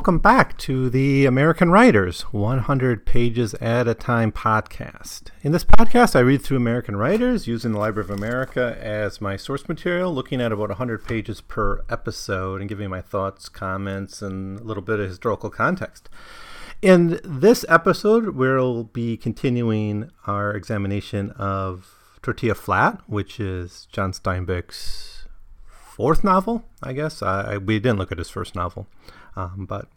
Welcome back to the American Writers 100 Pages at a Time podcast. In this podcast, I read through American writers using the Library of America as my source material, looking at about 100 pages per episode and giving my thoughts, comments, and a little bit of historical context. In this episode, we'll be continuing our examination of Tortilla Flat, which is John Steinbeck's fourth novel, I guess. I, we didn't look at his first novel, um, but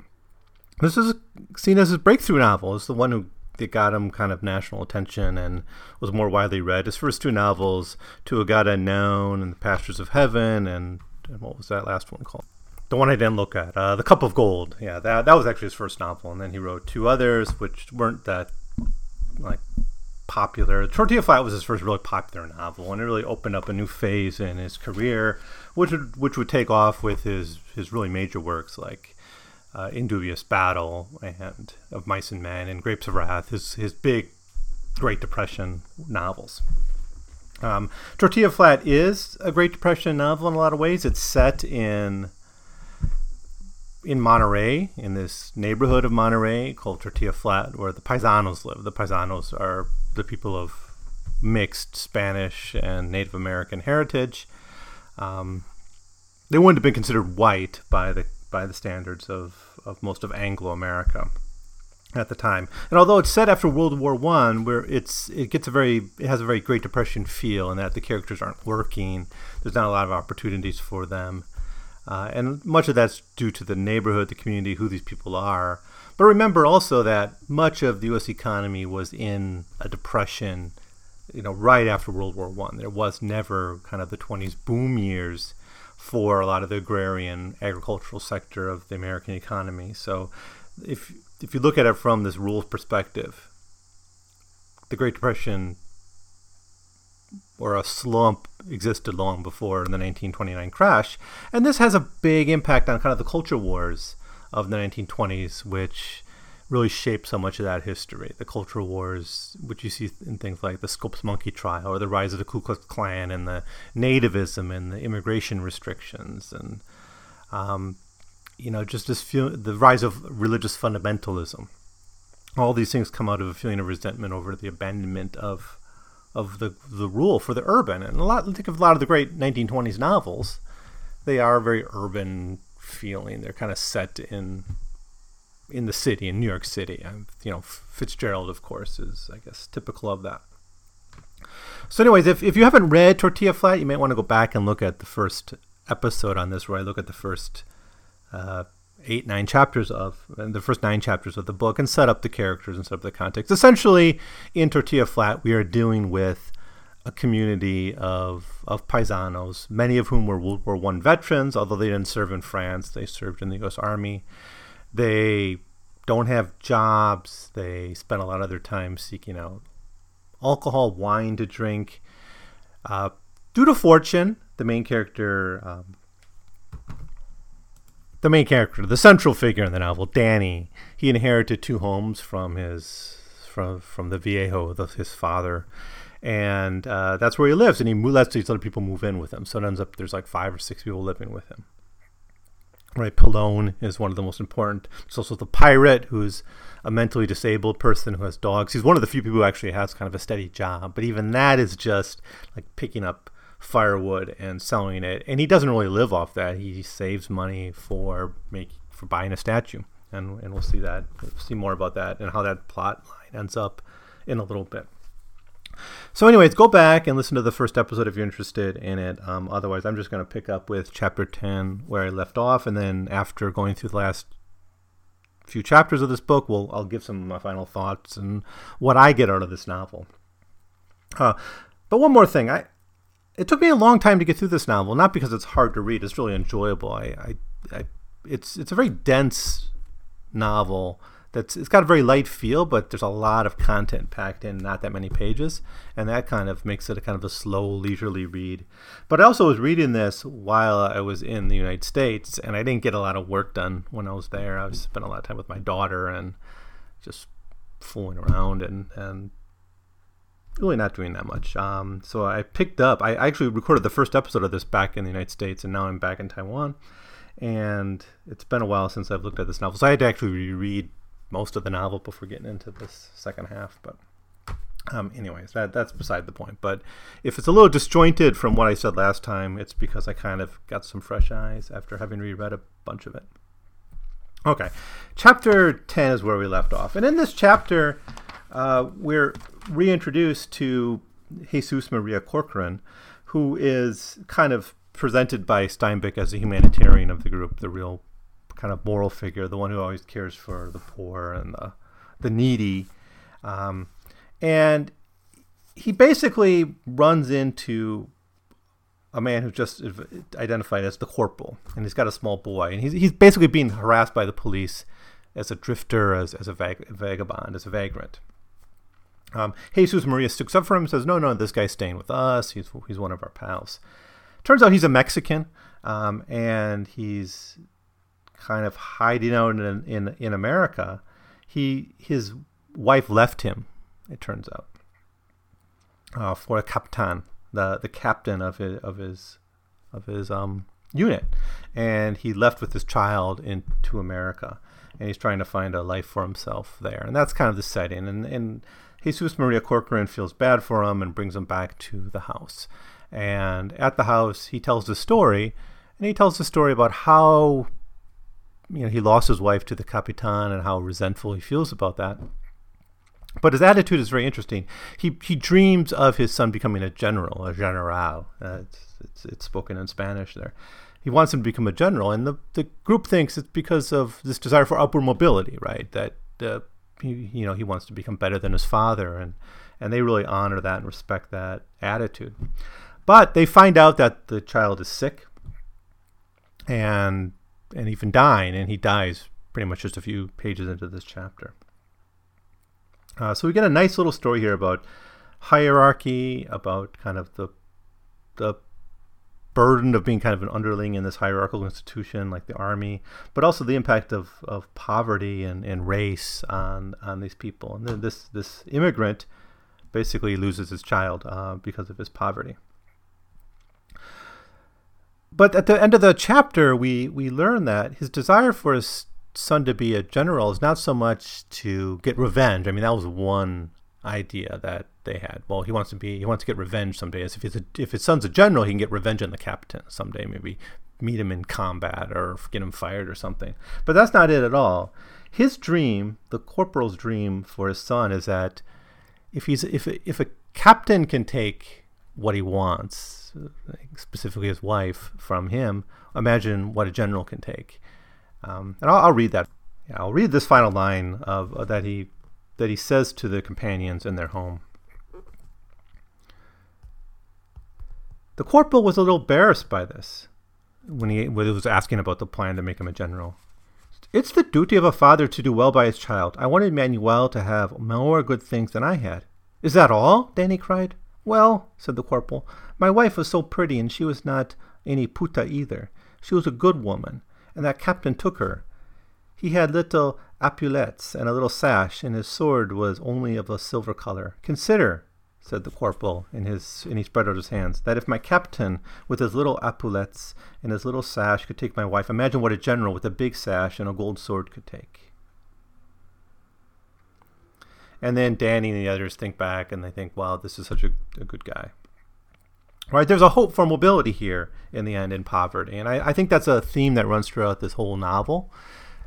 this is seen as his breakthrough novel. It's the one who that got him kind of national attention and was more widely read. His first two novels, To a God Unknown and The Pastures of Heaven, and, and what was that last one called? The one I didn't look at, uh, The Cup of Gold. Yeah, that that was actually his first novel, and then he wrote two others which weren't that like popular. Tortilla Flat was his first really popular novel, and it really opened up a new phase in his career, which would which would take off with his his really major works like uh, In Dubious Battle and Of Mice and Men and Grapes of Wrath, his his big Great Depression novels. Um, Tortilla Flat is a Great Depression novel in a lot of ways. It's set in in Monterey, in this neighborhood of Monterey called Tortilla Flat, where the Paisanos live. The Paisanos are the people of mixed Spanish and Native American heritage. Um, they wouldn't have been considered white by the by the standards of, of most of Anglo America at the time. And although it's set after World War One, where it's it gets a very it has a very Great Depression feel, in that the characters aren't working. There's not a lot of opportunities for them, uh, and much of that's due to the neighborhood, the community, who these people are. But remember also that much of the U.S. economy was in a depression. You know, right after World War One, there was never kind of the 20s boom years for a lot of the agrarian agricultural sector of the American economy. So, if if you look at it from this rural perspective, the Great Depression or a slump existed long before the 1929 crash, and this has a big impact on kind of the culture wars of the 1920s, which really shaped so much of that history. The cultural wars, which you see in things like the Scopes Monkey trial or the rise of the Ku Klux Klan and the nativism and the immigration restrictions and um, you know just this feel, the rise of religious fundamentalism. All these things come out of a feeling of resentment over the abandonment of of the the rule for the urban and a lot think of a lot of the great 1920s novels. They are very urban feeling. They're kind of set in in the city in New York City. And, you know, Fitzgerald, of course, is I guess typical of that. So, anyways, if, if you haven't read Tortilla Flat, you might want to go back and look at the first episode on this, where I look at the first uh, eight nine chapters of and the first nine chapters of the book and set up the characters and set up the context. Essentially, in Tortilla Flat, we are dealing with a community of of paisanos, many of whom were World War One veterans, although they didn't serve in France. They served in the U.S. Army. They don't have jobs. They spend a lot of their time seeking out alcohol, wine to drink. Uh, due to fortune, the main character, um, the main character, the central figure in the novel, Danny, he inherited two homes from his from from the viejo, the, his father, and uh, that's where he lives. And he lets these other people move in with him. So it ends up there's like five or six people living with him. Right, Pilon is one of the most important. There's also the pirate, who's a mentally disabled person who has dogs. He's one of the few people who actually has kind of a steady job, but even that is just like picking up firewood and selling it. And he doesn't really live off that. He saves money for make for buying a statue, and and we'll see that we'll see more about that and how that plot line ends up in a little bit. So, anyways, go back and listen to the first episode if you're interested in it. Um, otherwise, I'm just going to pick up with chapter 10 where I left off, and then after going through the last few chapters of this book, we'll, I'll give some of my final thoughts and what I get out of this novel. Uh, but one more thing, I it took me a long time to get through this novel, not because it's hard to read; it's really enjoyable. I, I, I it's it's a very dense novel that's it's got a very light feel, but there's a lot of content packed in not that many pages, and that kind of makes it a kind of a slow, leisurely read. But I also was reading this while I was in the United States, and I didn't get a lot of work done when I was there. I spent a lot of time with my daughter, and just fooling around and and really not doing that much. Um, so I picked up. I actually recorded the first episode of this back in the United States, and now I'm back in Taiwan. And it's been a while since I've looked at this novel, so I had to actually reread most of the novel before getting into this second half. But um, anyways, that that's beside the point. But if it's a little disjointed from what I said last time, it's because I kind of got some fresh eyes after having reread a bunch of it. Okay, chapter 10 is where we left off. And in this chapter, uh, we're reintroduced to Jesus Maria Corcoran, who is kind of presented by Steinbeck as a humanitarian of the group, the real kind of moral figure, the one who always cares for the poor and the, the needy. Um, and he basically runs into a man who's just identified as the corporal, and he's got a small boy, and he's, he's basically being harassed by the police as a drifter, as, as a vag- vagabond, as a vagrant. Um, Jesus Maria sticks up for him and says, No, no, this guy's staying with us. He's, he's one of our pals. Turns out he's a Mexican, um, and he's kind of hiding out in, in, in America. He His wife left him, it turns out, uh, for a captain, the the captain of his of his of his um unit, and he left with his child into America, and he's trying to find a life for himself there, and that's kind of the setting. And and Jesus Maria Corcoran feels bad for him and brings him back to the house. And at the house, he tells the story, and he tells the story about how you know he lost his wife to the Capitan and how resentful he feels about that. But his attitude is very interesting. He he dreams of his son becoming a general, a general. Uh, it's, it's, it's spoken in Spanish there. He wants him to become a general, and the, the group thinks it's because of this desire for upward mobility, right? That uh, he, you know he wants to become better than his father, and and they really honor that and respect that attitude. But they find out that the child is sick, and and even dying, and he dies pretty much just a few pages into this chapter. Uh, so we get a nice little story here about hierarchy, about kind of the the burden of being kind of an underling in this hierarchical institution like the army, but also the impact of, of poverty and, and race on on these people. And then this this immigrant basically loses his child uh, because of his poverty. But at the end of the chapter, we we learn that his desire for his son to be a general is not so much to get revenge. I mean, that was one idea that they had. Well, he wants to be he wants to get revenge someday. As if he's a, if his son's a general, he can get revenge on the captain someday. Maybe meet him in combat or get him fired or something. But that's not it at all. His dream, the corporal's dream for his son, is that if he's if if a captain can take what he wants, specifically his wife, from him, imagine what a general can take. Um, and I'll, I'll, read that. Yeah, I'll read this final line of uh, that he that he says to the companions in their home. The corporal was a little embarrassed by this when he, when he was asking about the plan to make him a general. It's the duty of a father to do well by his child. I wanted Manuel to have more good things than I had. Is that all? Danny cried. Well, said the corporal, my wife was so pretty, and she was not any puta either. She was a good woman and that captain took her. He had little epaulettes and a little sash, and his sword was only of a silver color. Consider, said the corporal, in his and he spread out his hands, that if my captain, with his little epaulettes and his little sash, could take my wife, imagine what a general with a big sash and a gold sword could take. And then Danny and the others think back and they think, wow, this is such a, a good guy right there's a hope for mobility here in the end in poverty and I, I think that's a theme that runs throughout this whole novel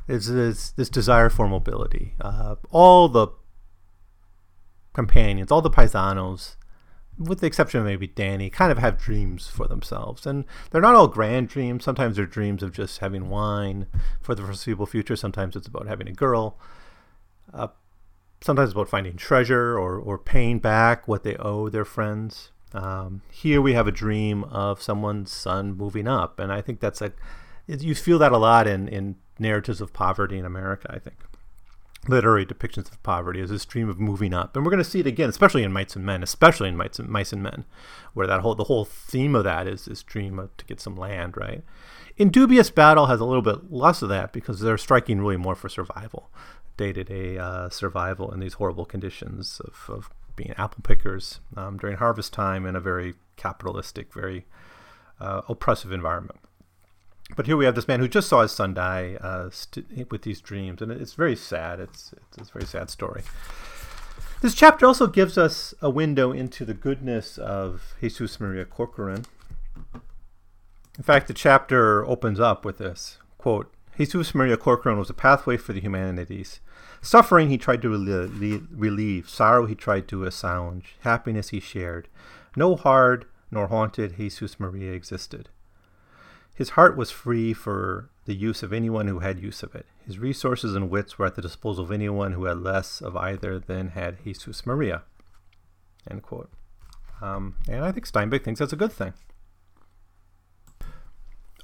is this, this desire for mobility uh, all the companions all the paisanos with the exception of maybe Danny, kind of have dreams for themselves. And they're not all grand dreams. Sometimes they're dreams of just having wine for the foreseeable future. Sometimes it's about having a girl. Uh, sometimes about finding treasure or, or paying back what they owe their friends. Um, here we have a dream of someone's son moving up, and I think that's a you feel that a lot in in narratives of poverty in America. I think. literary depictions of poverty is this dream of moving up. And we're going to see it again, especially in Mice and Men, especially in Mice and, Mice and Men, where that whole the whole theme of that is this dream of, to get some land, right? In Dubious Battle has a little bit less of that because they're striking really more for survival, day to day survival in these horrible conditions of, of being apple pickers um, during harvest time in a very capitalistic, very uh, oppressive environment. But here we have this man who just saw his son die uh, st- with these dreams, and it's very sad. It's, it's a very sad story. This chapter also gives us a window into the goodness of Jesus Maria Corcoran. In fact, the chapter opens up with this quote Jesus Maria Corcoran was a pathway for the humanities. Suffering he tried to relieve, relieve, sorrow he tried to assuage, happiness he shared. No hard nor haunted Jesus Maria existed. His heart was free for the use of anyone who had use of it. His resources and wits were at the disposal of anyone who had less of either than had Jesus Maria. End quote. Um, and I think Steinbeck thinks that's a good thing.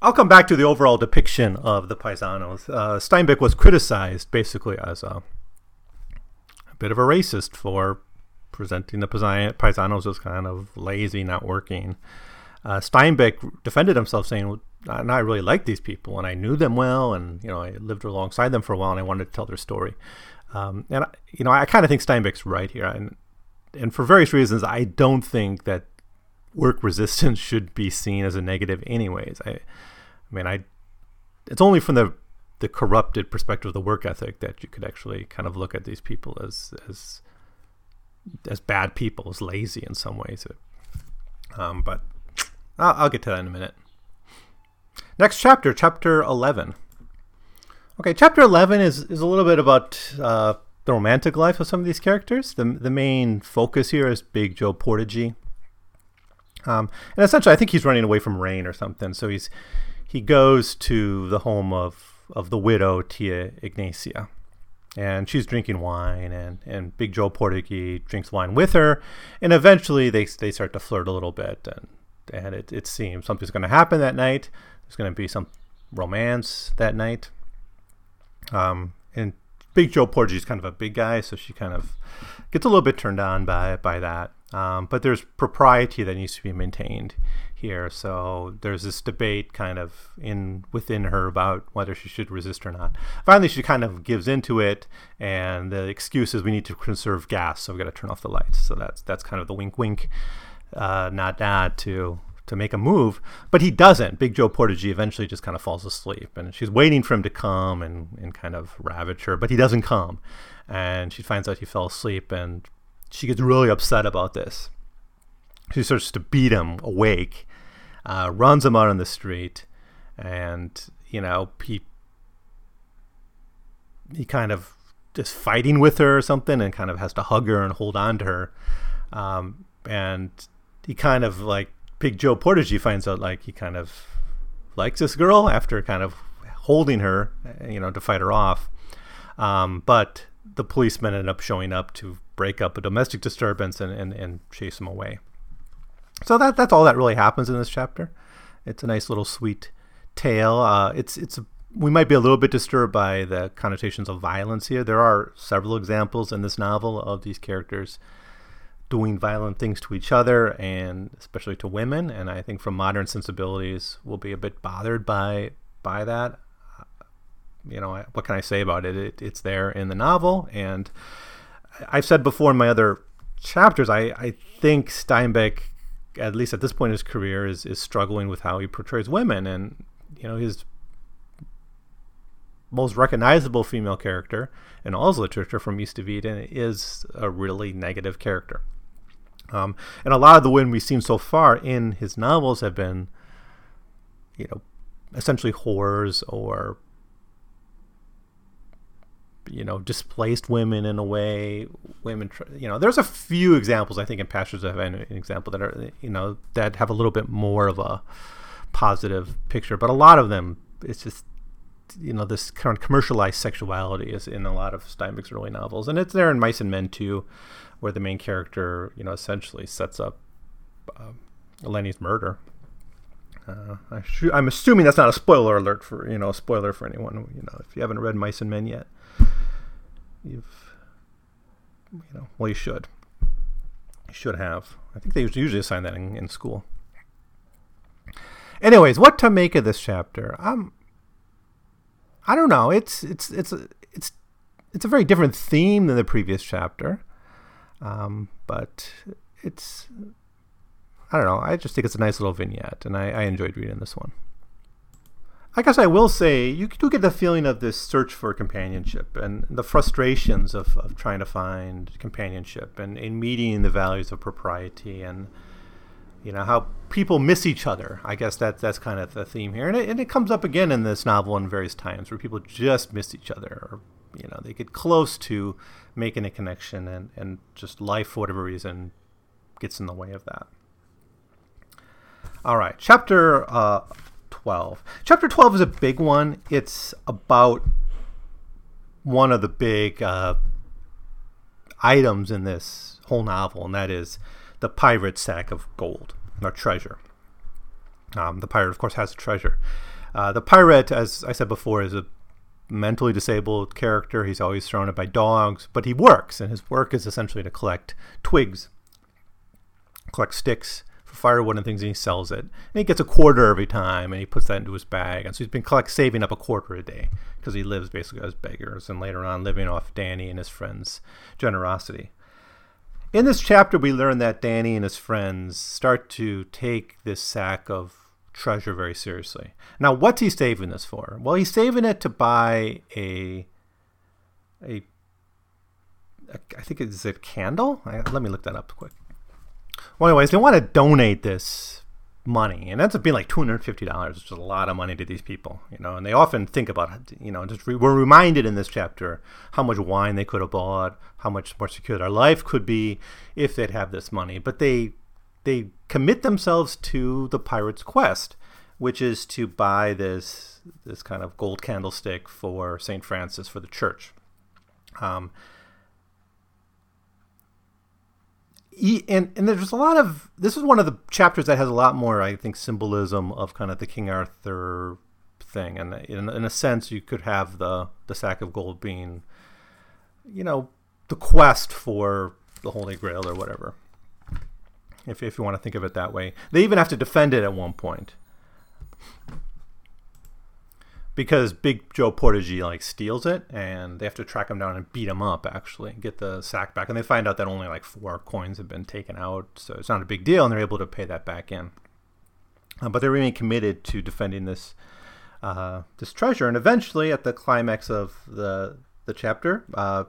I'll come back to the overall depiction of the Paisanos. Uh, Steinbeck was criticized basically as a, a, bit of a racist for presenting the Paisanos as kind of lazy, not working. Uh, Steinbeck defended himself, saying, "And I really like these people, and I knew them well, and you know, I lived alongside them for a while, and I wanted to tell their story." Um, and you know, I kind of think Steinbeck's right here, and and for various reasons, I don't think that work resistance should be seen as a negative, anyways. I, I mean, I, it's only from the the corrupted perspective of the work ethic that you could actually kind of look at these people as as as bad people, as lazy in some ways. Um, but I'll, I'll get to that in a minute. Next chapter, chapter 11. Okay, chapter 11 is, is a little bit about uh, the romantic life of some of these characters. The, the main focus here is Big Joe Portagee. Um, and essentially, I think he's running away from rain or something. So he's he goes to the home of, of the widow, Tia Ignacia. And she's drinking wine, and, and Big Joe Portagee drinks wine with her. And eventually, they, they start to flirt a little bit. And and it, it seems something's going to happen that night. There's going to be some romance that night. Um, and Big Joe Porgy is kind of a big guy, so she kind of gets a little bit turned on by by that. Um, but there's propriety that needs to be maintained here. So there's this debate kind of in within her about whether she should resist or not. Finally, she kind of gives into it, and the excuse is we need to conserve gas, so we've got to turn off the lights. So that's that's kind of the wink wink uh, not dad to to make a move, but he doesn't. Big Joe Portagee eventually just kind of falls asleep, and she's waiting for him to come and, and kind of ravage her, but he doesn't come, and she finds out he fell asleep, and she gets really upset about this. She starts to beat him awake, uh, runs him out on the street, and you know he he kind of is fighting with her or something, and kind of has to hug her and hold on to her. Um, and he kind of like Big Joe Portagee finds out like he kind of likes this girl after kind of holding her, you know, to fight her off. Um, but the policemen end up showing up to break up a domestic disturbance and, and, and chase him away. So that that's all that really happens in this chapter. It's a nice little sweet tale. Uh, it's it's we might be a little bit disturbed by the connotations of violence here. There are several examples in this novel of these characters doing violent things to each other and especially to women. And I think from modern sensibilities, we'll be a bit bothered by by that. You know, what can I say about it? it it's there in the novel, and I've said before in my other chapters, I, I think Steinbeck, at least at this point in his career, is, is struggling with how he portrays women. And, you know, his most recognizable female character in all his literature from East of Eden is a really negative character. Um, and a lot of the women we've seen so far in his novels have been, you know, essentially whores or, you know, displaced women in a way. Women, you know, there's a few examples I think in Pastures of an example that are, you know, that have a little bit more of a positive picture, but a lot of them, it's just you know this kind of commercialized sexuality is in a lot of Steinbeck's early novels, and it's there in Mice and Men too where the main character, you know, essentially sets up uh, Lennie's murder. Uh, I am assuming that's not a spoiler alert for you know a spoiler for anyone you know if you haven't read Mice and Men yet. You've, you know, well, you should. You should have. I think they usually assign that in, in school. Anyways, what to make of this chapter? Um, I don't know. It's it's it's it's it's a very different theme than the previous chapter, um, but it's I don't know. I just think it's a nice little vignette, and I, I enjoyed reading this one. I guess I will say you do get the feeling of this search for companionship and the frustrations of, of trying to find companionship and in meeting the values of propriety and you know how people miss each other. I guess that that's kind of the theme here, and it, and it comes up again in this novel in various times where people just miss each other, or you know they get close to making a connection, and and just life for whatever reason gets in the way of that. All right, chapter uh, 12. Chapter 12 is a big one. It's about one of the big uh, items in this whole novel, and that is the pirate's sack of gold or treasure. Um, the pirate, of course, has a treasure. Uh, the pirate, as I said before, is a mentally disabled character. He's always surrounded by dogs, but he works, and his work is essentially to collect twigs, collect sticks, firewood and things and he sells it. And he gets a quarter every time and he puts that into his bag. And so he's been collect, saving up a quarter a day because he lives basically as beggars and later on living off Danny and his friends' generosity. In this chapter, we learn that Danny and his friends start to take this sack of treasure very seriously. Now, what's he saving this for? Well, he's saving it to buy a a, I think it's a candle. I, let me look that up quick. Well, anyways, they want to donate this money, and up being like two hundred fifty dollars, which is a lot of money to these people, you know. And they often think about, you know, just re- we're reminded in this chapter how much wine they could have bought, how much more secure their life could be if they'd have this money. But they they commit themselves to the pirate's quest, which is to buy this this kind of gold candlestick for Saint Francis for the church. Um, and and there's a lot of this is one of the chapters that has a lot more I think symbolism of kind of the King Arthur thing. And in, in a sense you could have the the sack of gold being you know the quest for the Holy Grail or whatever if if you want to think of it that way. They even have to defend it at one point because Big Joe Portagee like steals it, and they have to track him down and beat him up. Actually, get the sack back, and they find out that only like four coins have been taken out, so it's not a big deal, and they're able to pay that back in. Uh, but they remain committed to defending this uh, this treasure, and eventually, at the climax of the the chapter, uh,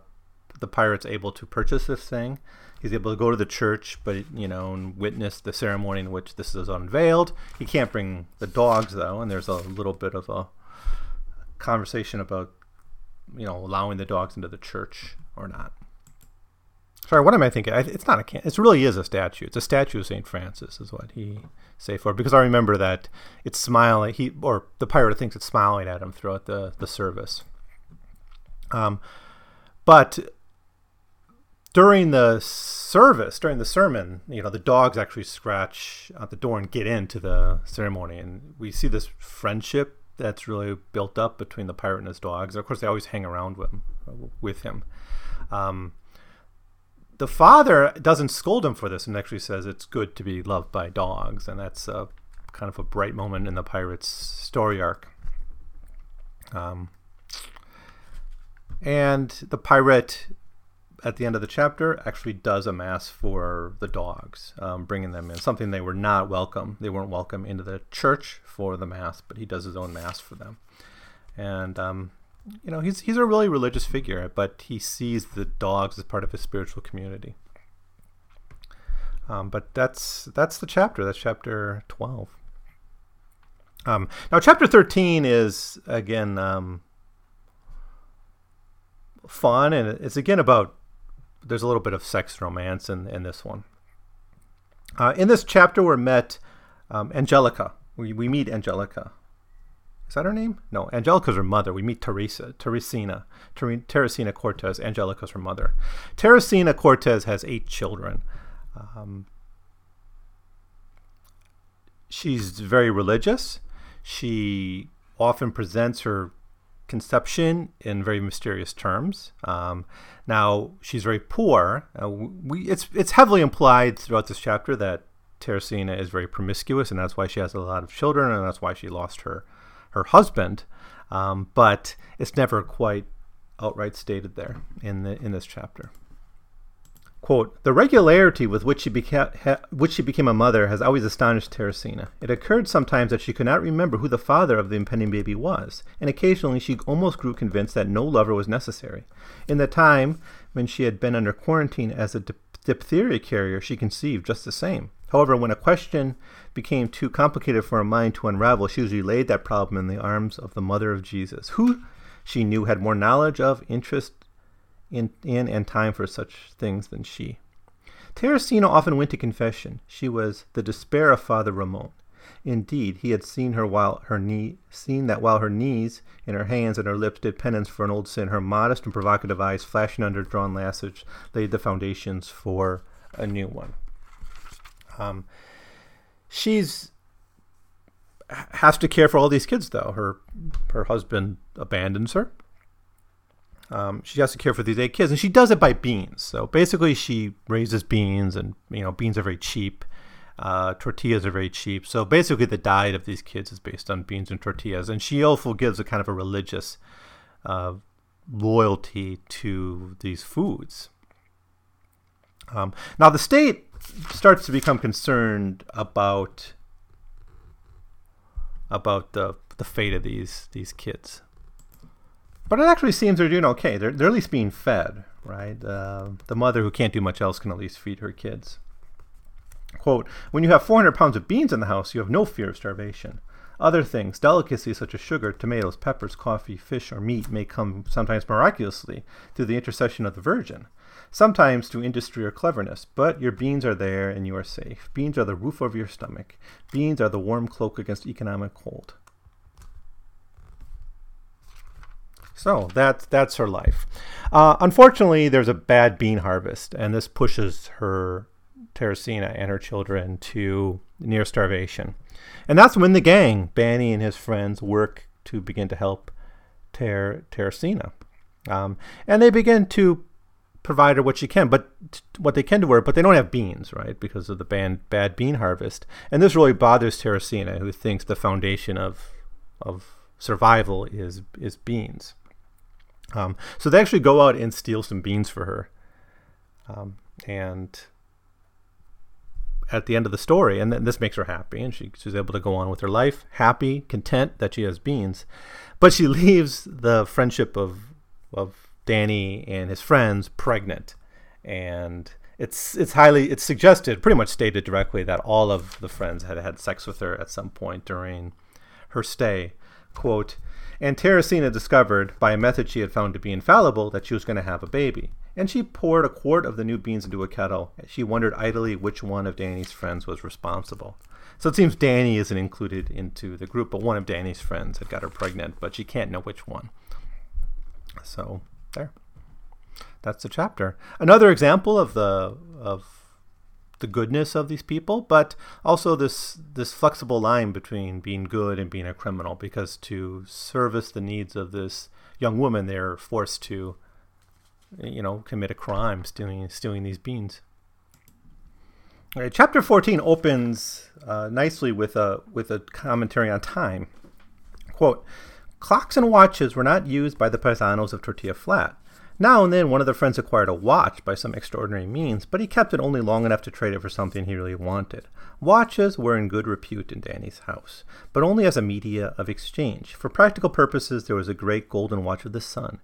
the pirate's able to purchase this thing. He's able to go to the church, but you know, and witness the ceremony in which this is unveiled. He can't bring the dogs though, and there's a little bit of a conversation about you know allowing the dogs into the church or not. Sorry, what am I thinking? It's not a can. It really is a statue. It's a statue of Saint Francis, is what he say for. Because I remember that it's smiling. He or the pirate thinks it's smiling at him throughout the the service. Um, but during the service, during the sermon, you know, the dogs actually scratch at the door and get into the ceremony, and we see this friendship that's really built up between the pirate and his dogs. Of course, they always hang around with him. With him. Um, the father doesn't scold him for this and actually says it's good to be loved by dogs, and that's a, kind of a bright moment in the pirate's story arc. Um, and the pirate at the end of the chapter actually does a mass for the dogs, um, bringing them in. Something they were not welcome. They weren't welcome into the church for the mass, but he does his own mass for them. And um, you know, he's he's a really religious figure, but he sees the dogs as part of his spiritual community. Um, but that's that's the chapter. That's chapter twelve. Um, now, chapter thirteen is again um, fun, and it's again about there's a little bit of sex romance in, in this one. Uh, in this chapter, we're met um, Angelica. We, we meet Angelica. Is that her name? No, Angelica's her mother. We meet Teresa, Teresina, Ter- Teresina Cortez. Angelica's her mother. Teresina Cortez has eight children. Um, she's very religious. She often presents her conception in very mysterious terms. Um, now she's very poor. Uh, we it's it's heavily implied throughout this chapter that Teresina is very promiscuous, and that's why she has a lot of children, and that's why she lost her her husband. Um, but it's never quite outright stated there in the in this chapter. Quote, the regularity with which she, beca- ha- which she became a mother has always astonished Teresina. It occurred sometimes that she could not remember who the father of the impending baby was, and occasionally she almost grew convinced that no lover was necessary. In the time when she had been under quarantine as a dip- diphtheria carrier, she conceived just the same. However, when a question became too complicated for her mind to unravel, she laid that problem in the arms of the mother of Jesus, who she knew had more knowledge of, interest in, in and time for such things than she. Teresina often went to confession. She was the despair of Father Ramon. Indeed, he had seen her while her knee seen that while her knees and her hands and her lips did penance for an old sin, her modest and provocative eyes, flashing under drawn lashes, laid the foundations for a new one. Um, she's has to care for all these kids though. Her her husband abandons her. Um, she has to care for these eight kids, and she does it by beans. So basically, she raises beans, and you know, beans are very cheap. Uh, tortillas are very cheap. So basically, the diet of these kids is based on beans and tortillas. And she also gives a kind of a religious uh, loyalty to these foods. Um, now, the state starts to become concerned about about the the fate of these these kids. But it actually seems they're doing okay. They're, they're at least being fed, right? Uh, the mother who can't do much else can at least feed her kids. Quote, when you have 400 pounds of beans in the house, you have no fear of starvation. Other things, delicacies such as sugar, tomatoes, peppers, coffee, fish, or meat, may come sometimes miraculously through the intercession of the Virgin, sometimes through industry or cleverness, but your beans are there and you are safe. Beans are the roof over your stomach. Beans are the warm cloak against economic cold. So that's that's her life. Uh, unfortunately, there's a bad bean harvest, and this pushes her Teresina and her children to near starvation. And that's when the gang, Danny and his friends, work to begin to help Ter- Teresina. Um, and they begin to provide her what she can, but t- what they can do her, but they don't have beans, right, because of the bad bean harvest. And this really bothers Teresina, who thinks the foundation of of survival is is beans. Um, so they actually go out and steal some beans for her. Um, and at the end of the story, and then this makes her happy, and she, she's able to go on with her life, happy, content that she has beans. But she leaves the friendship of of Danny and his friends pregnant, and it's it's highly it's suggested, pretty much stated directly, that all of the friends had had sex with her at some point during her stay. Quote, and Teresina discovered, by a method she had found to be infallible, that she was going to have a baby. And she poured a quart of the new beans into a kettle. She wondered idly which one of Danny's friends was responsible. So it seems Danny isn't included into the group, but one of Danny's friends had got her pregnant, but she can't know which one. So there. That's the chapter. Another example of the of the goodness of these people, but also this this flexible line between being good and being a criminal. Because to service the needs of this young woman, they're forced to, you know, commit a crime, stealing stealing these beans. All right, chapter fourteen opens uh, nicely with a with a commentary on time. Quote: Clocks and watches were not used by the paisanos of Tortilla Flat. Now and then, one of the friends acquired a watch by some extraordinary means, but he kept it only long enough to trade it for something he really wanted. Watches were in good repute in Danny's house, but only as a media of exchange. For practical purposes, there was a great golden watch of the sun.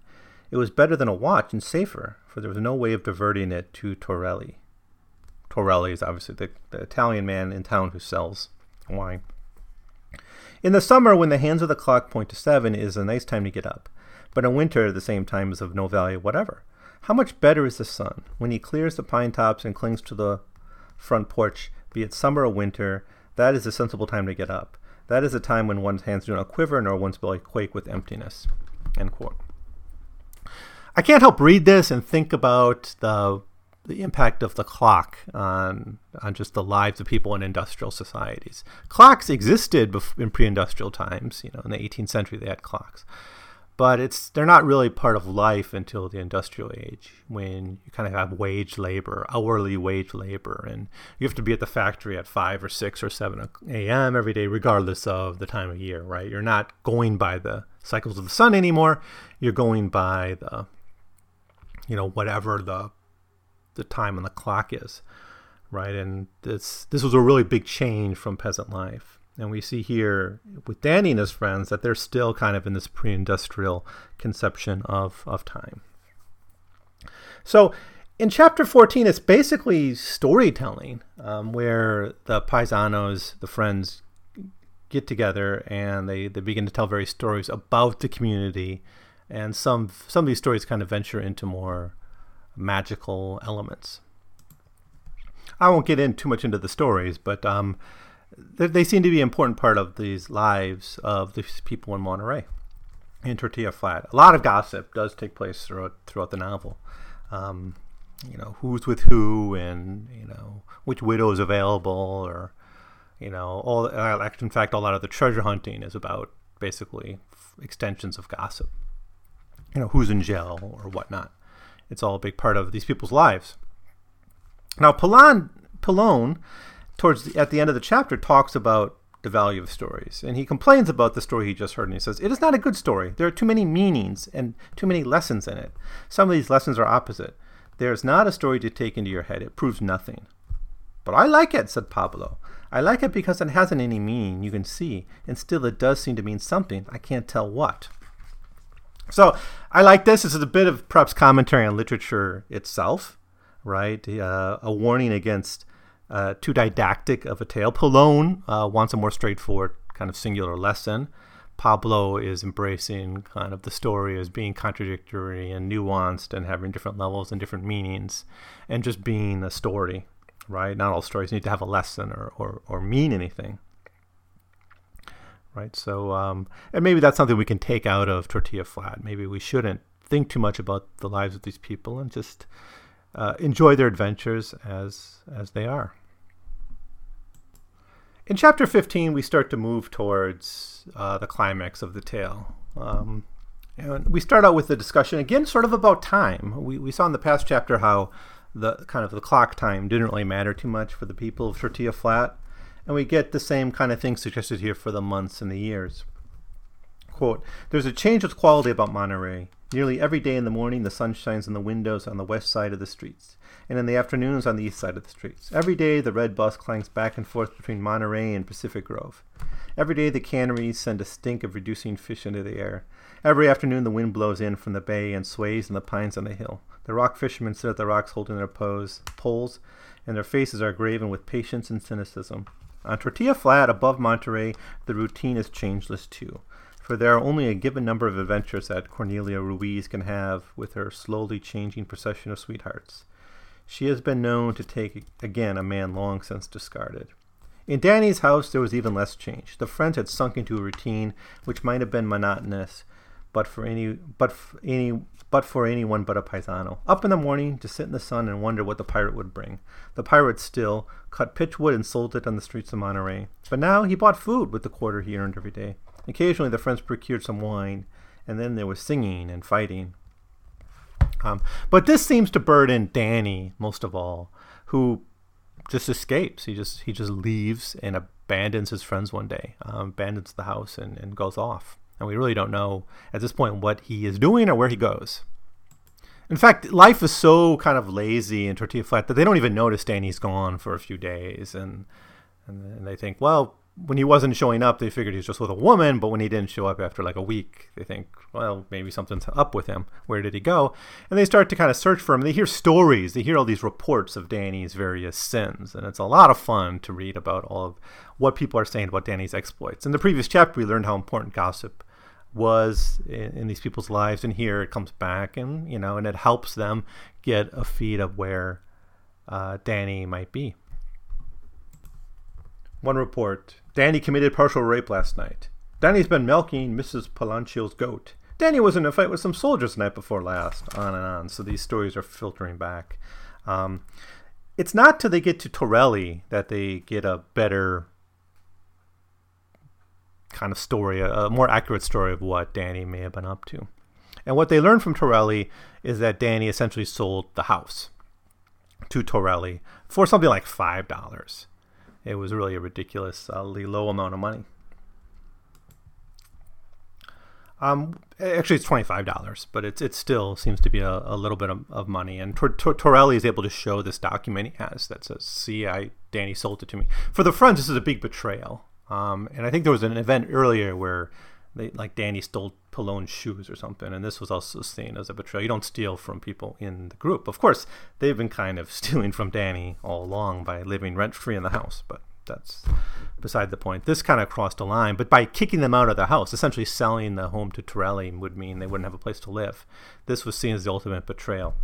It was better than a watch and safer, for there was no way of diverting it to Torelli. Torelli is obviously the, the Italian man in town who sells wine. In the summer, when the hands of the clock point to seven, it is a nice time to get up but in winter at the same time is of no value whatever. How much better is the sun when he clears the pine tops and clings to the front porch, be it summer or winter? That is a sensible time to get up. That is a time when one's hands do not quiver nor one's belly quake with emptiness. End quote. I can't help read this and think about the the impact of the clock on on just the lives of people in industrial societies. Clocks existed in pre-industrial times. You know, in the 18th century, they had clocks but it's they're not really part of life until the industrial age when you kind of have wage labor hourly wage labor and you have to be at the factory at 5 or 6 or 7 a.m every day regardless of the time of year right? You're not going by the cycles of the sun anymore. You're going by the you know whatever the the time on the clock is right? And this this was a really big change from peasant life and we see here with Danny and his friends that they're still kind of in this pre industrial conception of, of time. So in chapter 14, it's basically storytelling um, where the paisanos, the friends, get together and they, they begin to tell various stories about the community. And some, some of these stories kind of venture into more magical elements. I won't get in too much into the stories, but um, they seem to be an important part of these lives of these people in Monterey in Tortilla Flat. A lot of gossip does take place throughout throughout the novel. Um, you know, who's with who, and you know which widow is available, or you know, all. Uh, in fact, a lot of the treasure hunting is about basically extensions of gossip. You know, who's in jail or whatnot. It's all a big part of these people's lives. Now, Pilon, Pilon towards the, at the end of the chapter talks about the value of stories. And he complains about the story he just heard and he says it is not a good story. There are too many meanings and too many lessons in it. Some of these lessons are opposite. There is not a story to take into your head. It proves nothing. But i like it said pablo. I like it because it hasn't any meaning. You can see and still it does seem to mean something. I can't tell what. So i like this. This is a bit of perhaps commentary on literature itself right? Uh, a warning against uh, too didactic of a tale. Pilon uh, wants a more straightforward kind of singular lesson. Pablo is embracing kind of the story as being contradictory and nuanced and having different levels and different meanings and just being a story, right? Not all stories need to have a lesson or, or, or mean anything. Right, so um, and maybe that's something we can take out of Tortilla Flat. Maybe we shouldn't think too much about the lives of these people and just uh, enjoy their adventures as as they are. In chapter 15, we start to move towards uh, the climax of the tale. Um, and we start out with the discussion again, sort of about time. We, we saw in the past chapter how the kind of the clock time didn't really matter too much for the people of Tortilla Flat, and we get the same kind of thing suggested here for the months and the years. Quote, There's a change of quality about Monterey. Nearly every day in the morning, the sun shines in the windows on the west side of the streets and in the afternoons on the east side of the streets. Every day, the red bus clangs back and forth between Monterey and Pacific Grove. Every day, the canneries send a stink of reducing fish into the air. Every afternoon, the wind blows in from the bay and sways in the pines on the hill. The rock fishermen sit at the rocks holding their pose, poles, and their faces are graven with patience and cynicism. On Tortilla Flat, above Monterey, the routine is changeless too for there are only a given number of adventures that Cornelia Ruiz can have with her slowly changing procession of sweethearts. She has been known to take again a man long since discarded. In Danny's house, there was even less change. The friends had sunk into a routine which might have been monotonous, but for any, but for any, but for anyone but a paisano. Up in the morning to sit in the sun and wonder what the pirate would bring. The pirate still cut pitchwood and sold it on the streets of Monterey. But now he bought food with the quarter he earned every day. Occasionally, the friends procured some wine, and then there was singing and fighting. Um, but this seems to burden Danny most of all, who just escapes. He just he just leaves and abandons his friends one day, um, abandons the house and, and goes off. And we really don't know at this point what he is doing or where he goes. In fact, life is so kind of lazy in Tortilla Flat that they don't even notice Danny's gone for a few days, and and they think, well, when he wasn't showing up, they figured he was just with a woman. But when he didn't show up after like a week, they think, well, maybe something's up with him. Where did he go? And they start to kind of search for him. They hear stories. They hear all these reports of Danny's various sins, and it's a lot of fun to read about all of what people are saying about Danny's exploits. In the previous chapter, we learned how important gossip was in, in these people's lives, and here it comes back, and you know, and it helps them get a feed of where uh, Danny might be. One report Danny committed partial rape last night. Danny's been milking Mrs. Palancio's goat. Danny was in a fight with some soldiers the night before last. On and on. So these stories are filtering back. Um, it's not till they get to Torelli that they get a better kind of story, a, a, more accurate story of what Danny may have been up to. And what they learned from Torelli is that Danny essentially sold the house to Torelli for something like five dollars. It was really a ridiculously low amount of money. Um, actually, it's twenty five dollars, but it's it still seems to be a, a little bit of, of money. And Tor- Tor- Torrelli is able to show this document he has that says, "See, I Danny sold it to me." For the Friends, this is a big betrayal. Um, and I think there was an event earlier where they like Danny stole Pilon's shoes or something, and this was also seen as a betrayal. You don't steal from people in the group. Of course, they've been kind of stealing from Danny all along by living rent free in the house, but that's beside the point. This kind of crossed a line, but by kicking them out of the house, essentially selling the home to Torrelli would mean they wouldn't have a place to live. This was seen as the ultimate betrayal.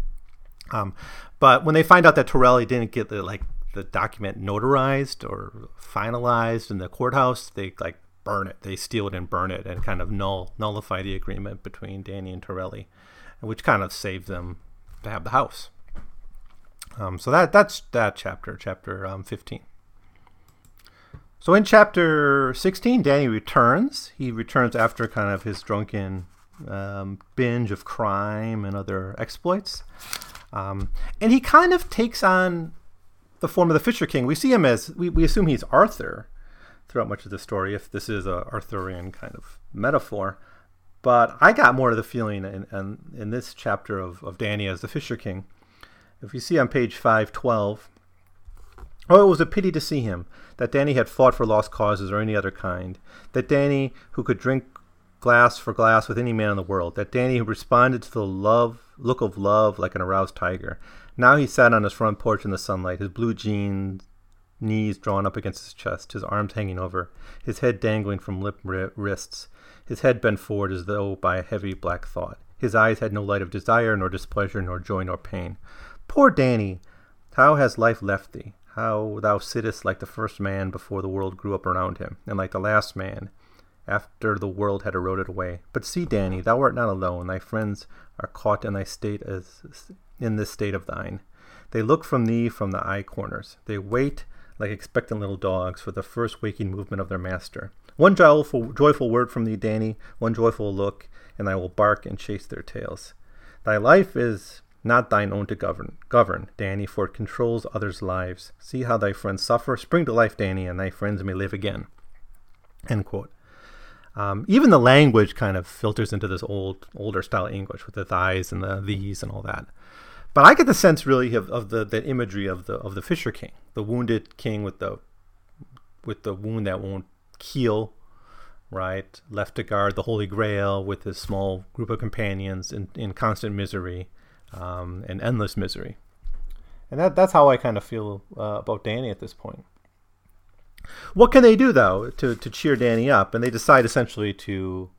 Um, but when they find out that Torrelli didn't get the like the document notarized or finalized in the courthouse, they like burn it. They steal it and burn it and kind of null nullify the agreement between Danny and Torrelli, which kind of saved them to have the house. Um, so that that's that chapter, chapter um, 15. So in chapter 16, Danny returns. He returns after kind of his drunken um, binge of crime and other exploits. Um, and he kind of takes on the form of the Fisher King. We see him as, we, we assume he's Arthur throughout much of the story, if this is a Arthurian kind of metaphor. But I got more of the feeling in, in, in this chapter of, of Danny as the Fisher King. If you see on page 512, Oh, it was a pity to see him, that Danny had fought for lost causes or any other kind, that Danny who could drink glass for glass with any man in the world, that Danny who responded to the love look of love like an aroused tiger. Now he sat on his front porch in the sunlight, his blue jeans knees drawn up against his chest, his arms hanging over, his head dangling from limp wrists, his head bent forward as though by a heavy black thought. His eyes had no light of desire, nor displeasure, nor joy, nor pain. Poor Danny! How has life left thee? how thou sittest like the first man before the world grew up around him, and like the last man after the world had eroded away. But see, Danny, thou art not alone. Thy friends are caught in thy state as in this state of thine. They look from thee from the eye corners. They wait like expectant little dogs for the first waking movement of their master. One joyful, joyful word from thee, Danny, one joyful look, and I will bark and chase their tails. Thy life is not thine own to govern. Govern, Danny, for it controls others' lives. See how thy friends suffer. Spring to life, Danny, and thy friends may live again. End quote. Um, even the language kind of filters into this old, older style English with the thighs and the these and all that. But I get the sense really of, of the, the imagery of the of the Fisher King, the wounded king with the with the wound that won't heal, right? Left to guard the Holy Grail with his small group of companions in, in constant misery um, and endless misery. And that, that's how I kind of feel uh, about Danny at this point. What can they do though to, to cheer Danny up? And they decide essentially to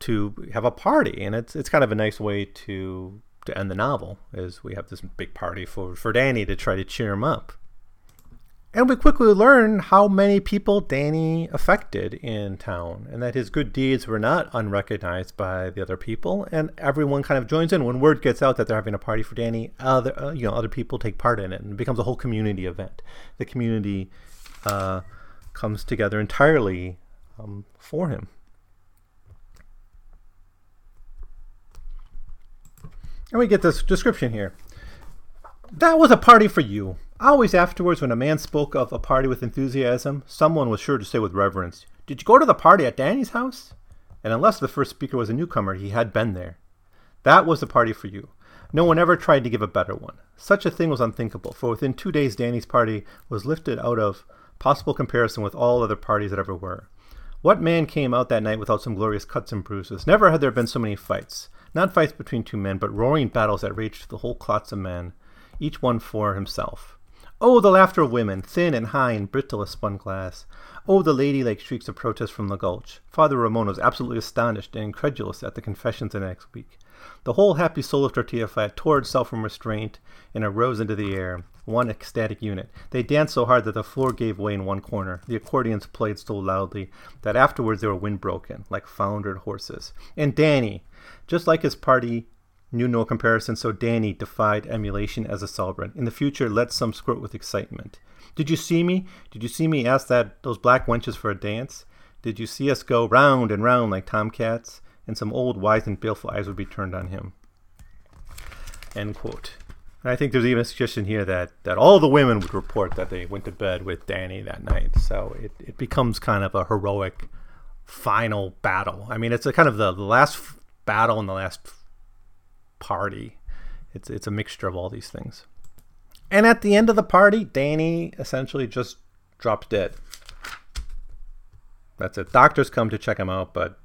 to have a party, and it's it's kind of a nice way to to end the novel. Is we have this big party for for Danny to try to cheer him up. And we quickly learn how many people Danny affected in town, and that his good deeds were not unrecognized by the other people, and everyone kind of joins in. When word gets out that they're having a party for Danny, other uh, you know other people take part in it, and it becomes a whole community event. The community uh, comes together entirely um, for him. And we get this description here. That was a party for you. Always afterwards, when a man spoke of a party with enthusiasm, someone was sure to say with reverence, Did you go to the party at Danny's house? And unless the first speaker was a newcomer, he had been there. That was the party for you. No one ever tried to give a better one. Such a thing was unthinkable, for within two days Danny's party was lifted out of possible comparison with all other parties that ever were. What man came out that night without some glorious cuts and bruises? Never had there been so many fights. Not fights between two men, but roaring battles that raged the whole clots of men, each one for himself. Oh, the laughter of women, thin and high and brittle as spun glass. Oh, the ladylike shrieks of protest from the gulch. Father Ramon was absolutely astonished and incredulous at the confessions the next week. The whole happy soul of Tortilla Flat tore itself from restraint and arose into the air, one ecstatic unit. They danced so hard that the floor gave way in one corner. The accordions played so loudly that afterwards they were windbroken, like foundered horses. And Danny, just like his party knew no comparison, so Danny defied emulation as a celebrant. In the future, let some squirt with excitement. Did you see me? Did you see me ask that those black wenches for a dance? Did you see us go round and round like tomcats? And some old wise and baleful eyes would be turned on him. End quote. And I think there's even a suggestion here that, that all the women would report that they went to bed with Danny that night. So it, it becomes kind of a heroic final battle. I mean, it's a kind of the, the last battle and the last party. It's, it's a mixture of all these things. And at the end of the party, Danny essentially just drops dead. That's it. Doctors come to check him out, but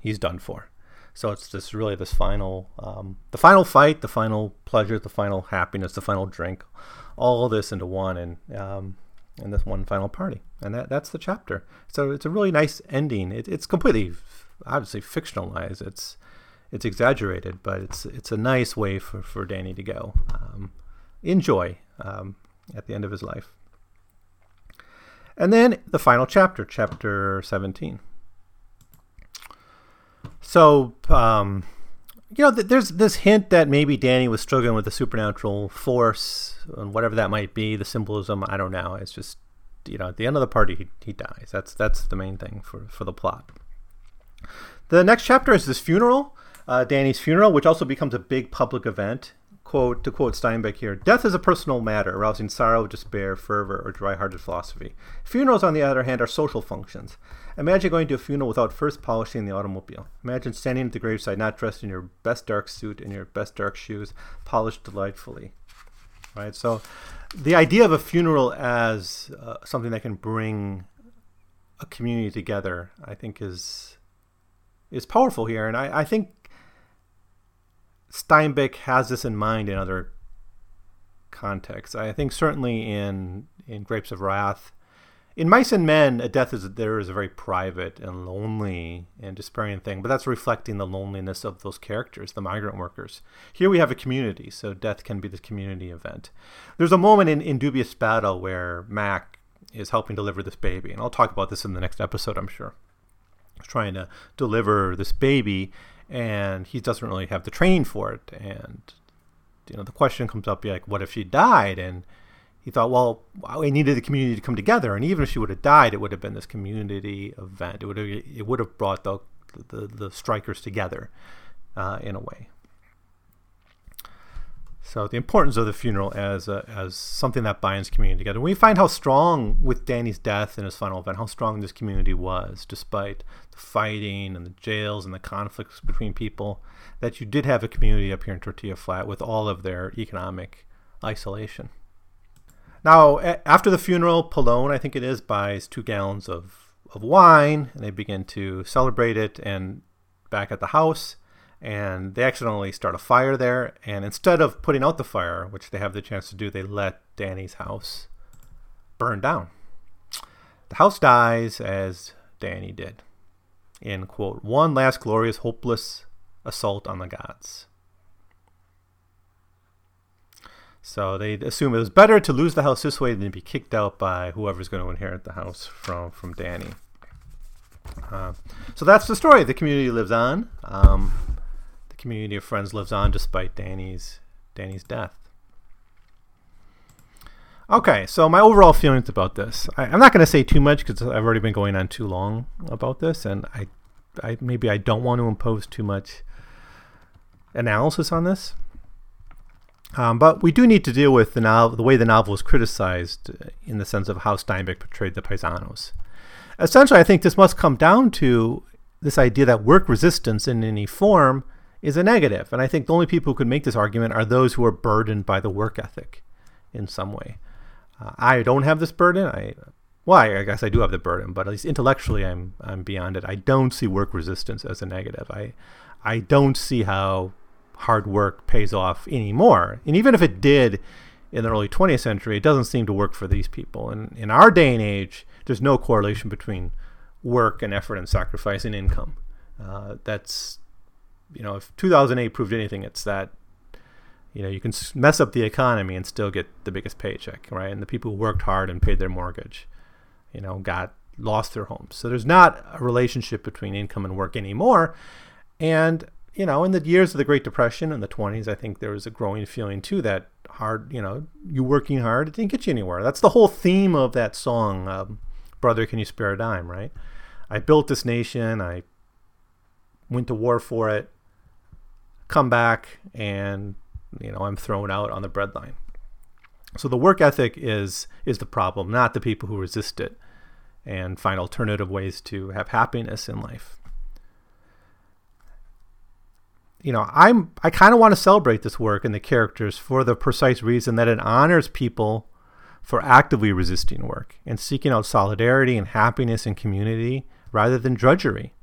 he's done for. So it's just really this final, um, the final fight, the final pleasure, the final happiness, the final drink, all this into one, and um, and this one final party, and that that's the chapter. So it's a really nice ending. It, it's completely, obviously fictionalized. It's it's exaggerated, but it's it's a nice way for, for Danny to go. Um, enjoy um, at the end of his life. And then the final chapter, chapter 17. So, um, you know, th- there's this hint that maybe Danny was struggling with the supernatural force and whatever that might be, the symbolism. I don't know. It's just, you know, at the end of the party, he, he dies. That's that's the main thing for, for the plot. The next chapter is this funeral, uh, Danny's funeral, which also becomes a big public event. Quote to quote Steinbeck here: "Death is a personal matter, arousing sorrow, despair, fervor, or dry-hearted philosophy. Funerals, on the other hand, are social functions. Imagine going to a funeral without first polishing the automobile. Imagine standing at the graveside, not dressed in your best dark suit and your best dark shoes, polished delightfully." Right. So, the idea of a funeral as uh, something that can bring a community together, I think, is is powerful here, and I, I think Steinbeck has this in mind in other contexts. I think certainly in in Grapes of Wrath, in Mice and Men, a death is there is a very private and lonely and despairing thing, but that's reflecting the loneliness of those characters, the migrant workers. Here we have a community, so death can be this community event. There's a moment in, in Dubious Battle where Mac is helping deliver this baby, and I'll talk about this in the next episode, I'm sure. Trying to deliver this baby, and he doesn't really have the training for it. And you know, the question comes up, like, what if she died? And he thought, well, we needed the community to come together, and even if she would have died, it would have been this community event. It would have it would have brought the the, the strikers together uh, in a way. So the importance of the funeral as a, as something that binds community together. We find how strong with Danny's death and his final event, how strong this community was, despite the fighting and the jails and the conflicts between people. That you did have a community up here in Tortilla Flat with all of their economic isolation. Now, after the funeral, Pilon, I think it is, buys two gallons of, of wine, and they begin to celebrate it. And back at the house, and they accidentally start a fire there. And instead of putting out the fire, which they have the chance to do, they let Danny's house burn down. The house dies as Danny did. In quote, one last glorious, hopeless assault on the gods. So they assume it was better to lose the house this way than to be kicked out by whoever's going to inherit the house from from Danny. Uh, so that's the story. The community lives on. Um, community of friends lives on despite Danny's Danny's death. Okay, so my overall feelings about this. I, I'm not going to say too much because I've already been going on too long about this, and I, I maybe I don't want to impose too much analysis on this. Um, but we do need to deal with the novel, the way the novel is criticized, uh, in the sense of how Steinbeck portrayed the paisanos. Essentially, I think this must come down to this idea that work resistance in any form is a negative, and I think the only people who could make this argument are those who are burdened by the work ethic, in some way. Uh, I don't have this burden. I, well, I, guess I do have the burden, but at least intellectually, I'm I'm beyond it. I don't see work resistance as a negative. I, I don't see how hard work pays off anymore. And even if it did in the early 20th century, it doesn't seem to work for these people. And in our day and age, there's no correlation between work and effort and sacrifice and income. Uh, that's, you know, if 2008 proved anything, it's that, you know, you can mess up the economy and still get the biggest paycheck, right? And the people who worked hard and paid their mortgage, you know, got lost their homes. So there's not a relationship between income and work anymore. And you know, in the years of the Great Depression in the 20s, I think there was a growing feeling too that hard, you know, you working hard, it didn't get you anywhere. That's the whole theme of that song, um, "Brother, Can You Spare a Dime?" Right? I built this nation. I went to war for it. Come back, and you know I'm thrown out on the breadline. So the work ethic is is the problem, not the people who resist it and find alternative ways to have happiness in life. You know, I'm I kind of want to celebrate this work and the characters for the precise reason that it honors people for actively resisting work and seeking out solidarity and happiness and community rather than drudgery.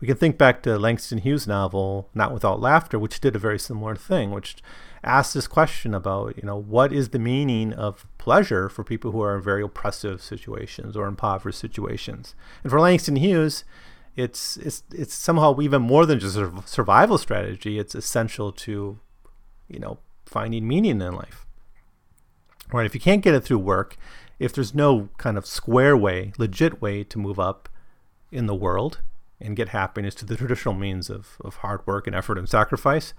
We can think back to Langston Hughes' novel Not Without Laughter, which did a very similar thing, which asked this question about, you know, what is the meaning of pleasure for people who are in very oppressive situations or impoverished situations? And for Langston Hughes, it's it's it's somehow even more than just a survival strategy. It's essential to, you know, finding meaning in life. Right? If you can't get it through work, if there's no kind of square way, legit way to move up in the world and get happiness to the traditional means of, of hard work and effort and sacrifice,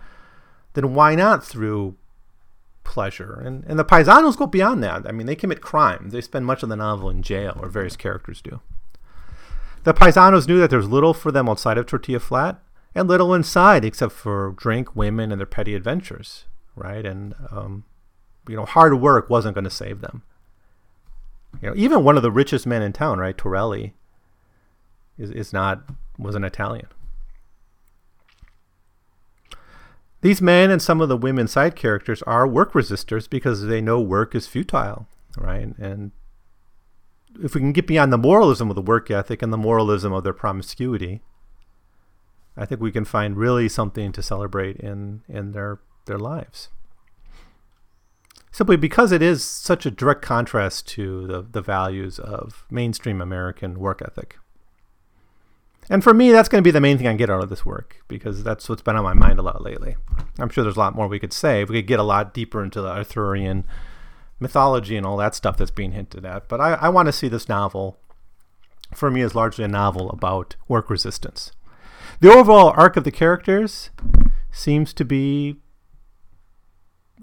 then why not through pleasure? And, and the paisanos go beyond that. I mean, they commit crime. They spend much of the novel in jail, or various characters do. The paisanos knew that there was little for them outside of Tortilla Flat and little inside except for drink, women, and their petty adventures, right? And, um, you know, hard work wasn't going to save them. You know, even one of the richest men in town, right, Torrelli, is, is not was an Italian. These men and some of the women side characters are work resistors because they know work is futile, right? And if we can get beyond the moralism of the work ethic and the moralism of their promiscuity, I think we can find really something to celebrate in in their their lives. Simply because it is such a direct contrast to the, the values of mainstream American work ethic. And for me, that's going to be the main thing I get out of this work because that's what's been on my mind a lot lately. I'm sure there's a lot more we could say. We could get a lot deeper into the Arthurian mythology and all that stuff that's being hinted at. But I, I want to see this novel, for me, is largely a novel about work resistance. The overall arc of the characters seems to be,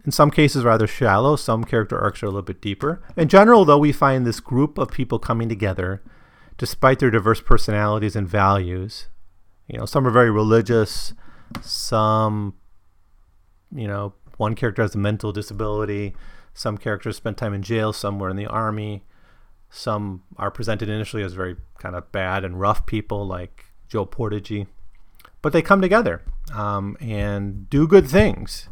in some cases, rather shallow. Some character arcs are a little bit deeper. In general, though, we find this group of people coming together despite their diverse personalities and values. You know, some are very religious, some, you know, one character has a mental disability, some characters spend time in jail, some were in the army, some are presented initially as very kind of bad and rough people like Joe Portagee. But they come together um, and do good things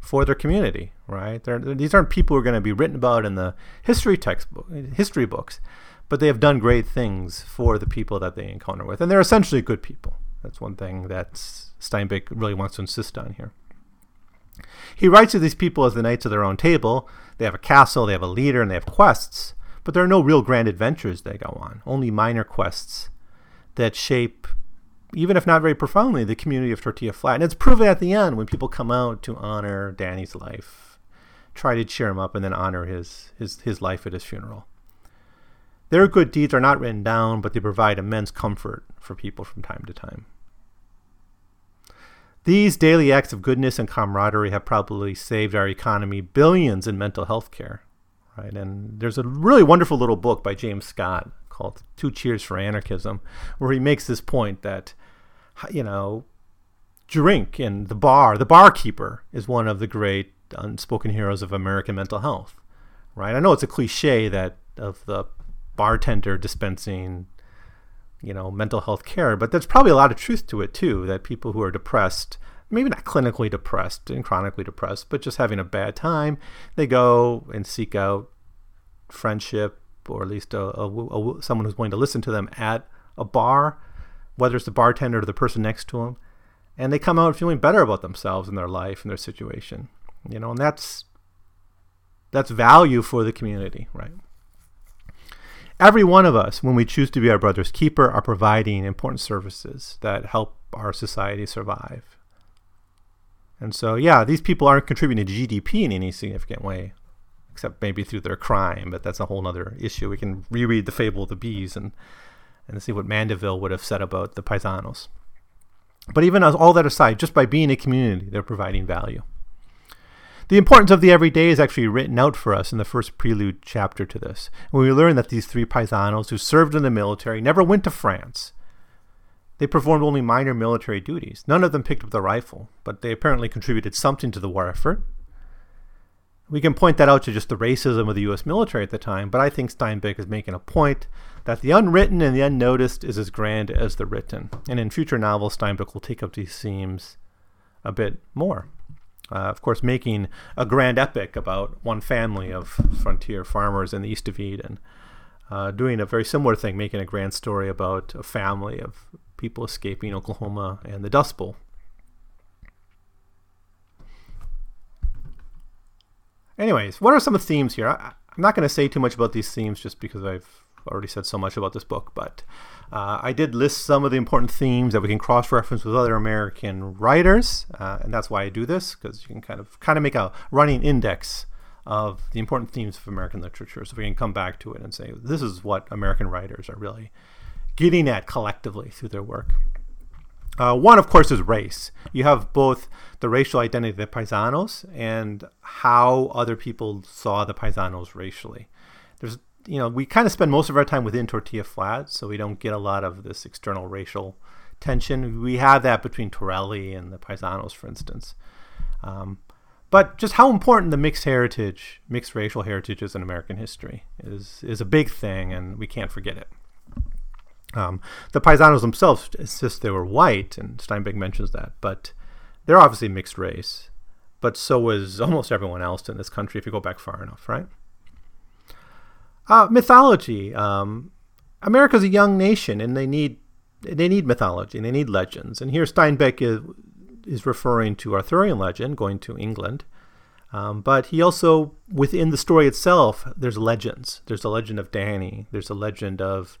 for their community, right? They're, these aren't people who are going to be written about in the history textbook, history books but they have done great things for the people that they encounter with. And they're essentially good people. That's one thing that Steinbeck really wants to insist on here. He writes of these people as the knights of their own table. They have a castle, they have a leader, and they have quests, but there are no real grand adventures they go on, only minor quests that shape, even if not very profoundly, the community of Tortilla Flat. And it's proven at the end when people come out to honor Danny's life, try to cheer him up, and then honor his, his, his life at his funeral. Their good deeds are not written down, but they provide immense comfort for people from time to time. These daily acts of goodness and camaraderie have probably saved our economy billions in mental health care. Right? And there's a really wonderful little book by James Scott called Two Cheers for Anarchism, where he makes this point that, you know, drink and the bar, the barkeeper is one of the great unspoken heroes of American mental health. Right? I know it's a cliche that of the bartender dispensing you know mental health care. But there's probably a lot of truth to it too that people who are depressed maybe not clinically depressed and chronically depressed but just having a bad time they go and seek out friendship or at least a, a, a, someone who's willing to listen to them at a bar whether it's the bartender or the person next to them and they come out feeling better about themselves and their life and their situation you know and that's that's value for the community right Every one of us, when we choose to be our brother's keeper, are providing important services that help our society survive. And so, yeah, these people aren't contributing to GDP in any significant way, except maybe through their crime, but that's a whole other issue. We can reread The Fable of the Bees and, and see what Mandeville would have said about the paisanos. But even all that aside, just by being a community, they're providing value. The importance of the everyday is actually written out for us in the first prelude chapter to this. When we learn that these three paisanos who served in the military never went to France. They performed only minor military duties. None of them picked up the rifle, but they apparently contributed something to the war effort. We can point that out to just the racism of the U.S. military at the time, but I think Steinbeck is making a point that the unwritten and the unnoticed is as grand as the written. And in future novels, Steinbeck will take up these themes a bit more. Uh, of course, making a grand epic about one family of frontier farmers in the east of Eden. Uh, doing a very similar thing, making a grand story about a family of people escaping Oklahoma and the Dust Bowl. Anyways, what are some of the themes here? I, I'm not going to say too much about these themes just because I've already said so much about this book, but uh, I did list some of the important themes that we can cross-reference with other American writers, uh, and that's why I do this because you can kind of kind of make a running index of the important themes of American literature, so we can come back to it and say this is what American writers are really getting at collectively through their work. Uh, one, of course, is race. You have both the racial identity of the paisanos and how other people saw the paisanos racially. There's you know, we kind of spend most of our time within Tortilla Flats, so we don't get a lot of this external racial tension. We have that between Torrelli and the Paisanos, for instance. Um, but just how important the mixed heritage, mixed racial heritage is in American history is is a big thing, and we can't forget it. Um, the Paisanos themselves insist they were white, and Steinbeck mentions that, but they're obviously mixed race. But so was almost everyone else in this country if you go back far enough, right? Uh, mythology. Um, America's a young nation, and they need they need mythology and they need legends. And here Steinbeck is is referring to Arthurian legend, going to England. Um, but he also, within the story itself, there's legends. There's a legend of Danny. There's a legend of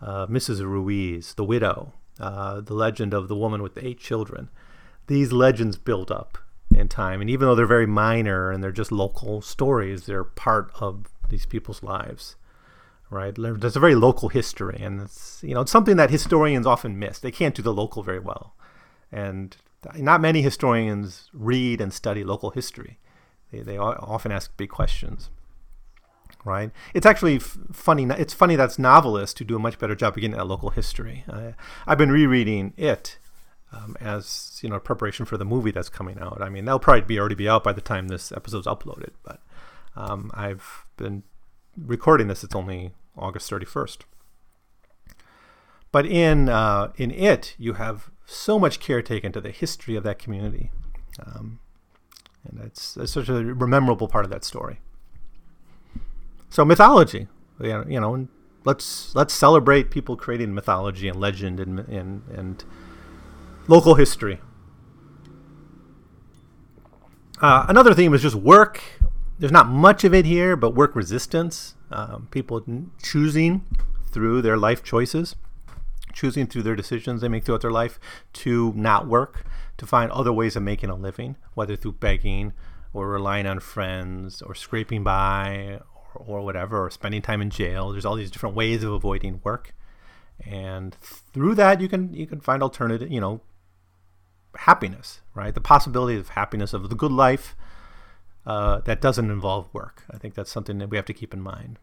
uh, Mrs. Ruiz, the widow. Uh, the legend of the woman with the eight children. These legends build up in time, and even though they're very minor and they're just local stories, they're part of these people's lives right? There's a very local history and it's you know it's something that historians often miss. They can't do the local very well. And not many historians read and study local history. They, they often ask big questions right? It's actually funny it's funny that's novelists who do a much better job of getting at local history. I, i've been rereading it um, as you know preparation for the movie that's coming out. I mean that'll probably be already be out by the time this episode's uploaded but um, I've been recording this. It's only August 31st. But in uh, in it, you have so much care taken to the history of that community, um, and it's such a memorable part of that story. So mythology, you know, let's let's celebrate people creating mythology and legend and and, and local history. Uh, another theme is just work there's not much of it here, but work resistance, um, people choosing through their life choices, choosing through their decisions they make throughout their life to not work, to find other ways of making a living, whether through begging or relying on friends or scraping by or, or whatever, or spending time in jail. There's all these different ways of avoiding work. And through that, you can you can find alternative, you know, happiness, right? The possibility of happiness of the good life, uh, that doesn't involve work. I think that's something that we have to keep in mind.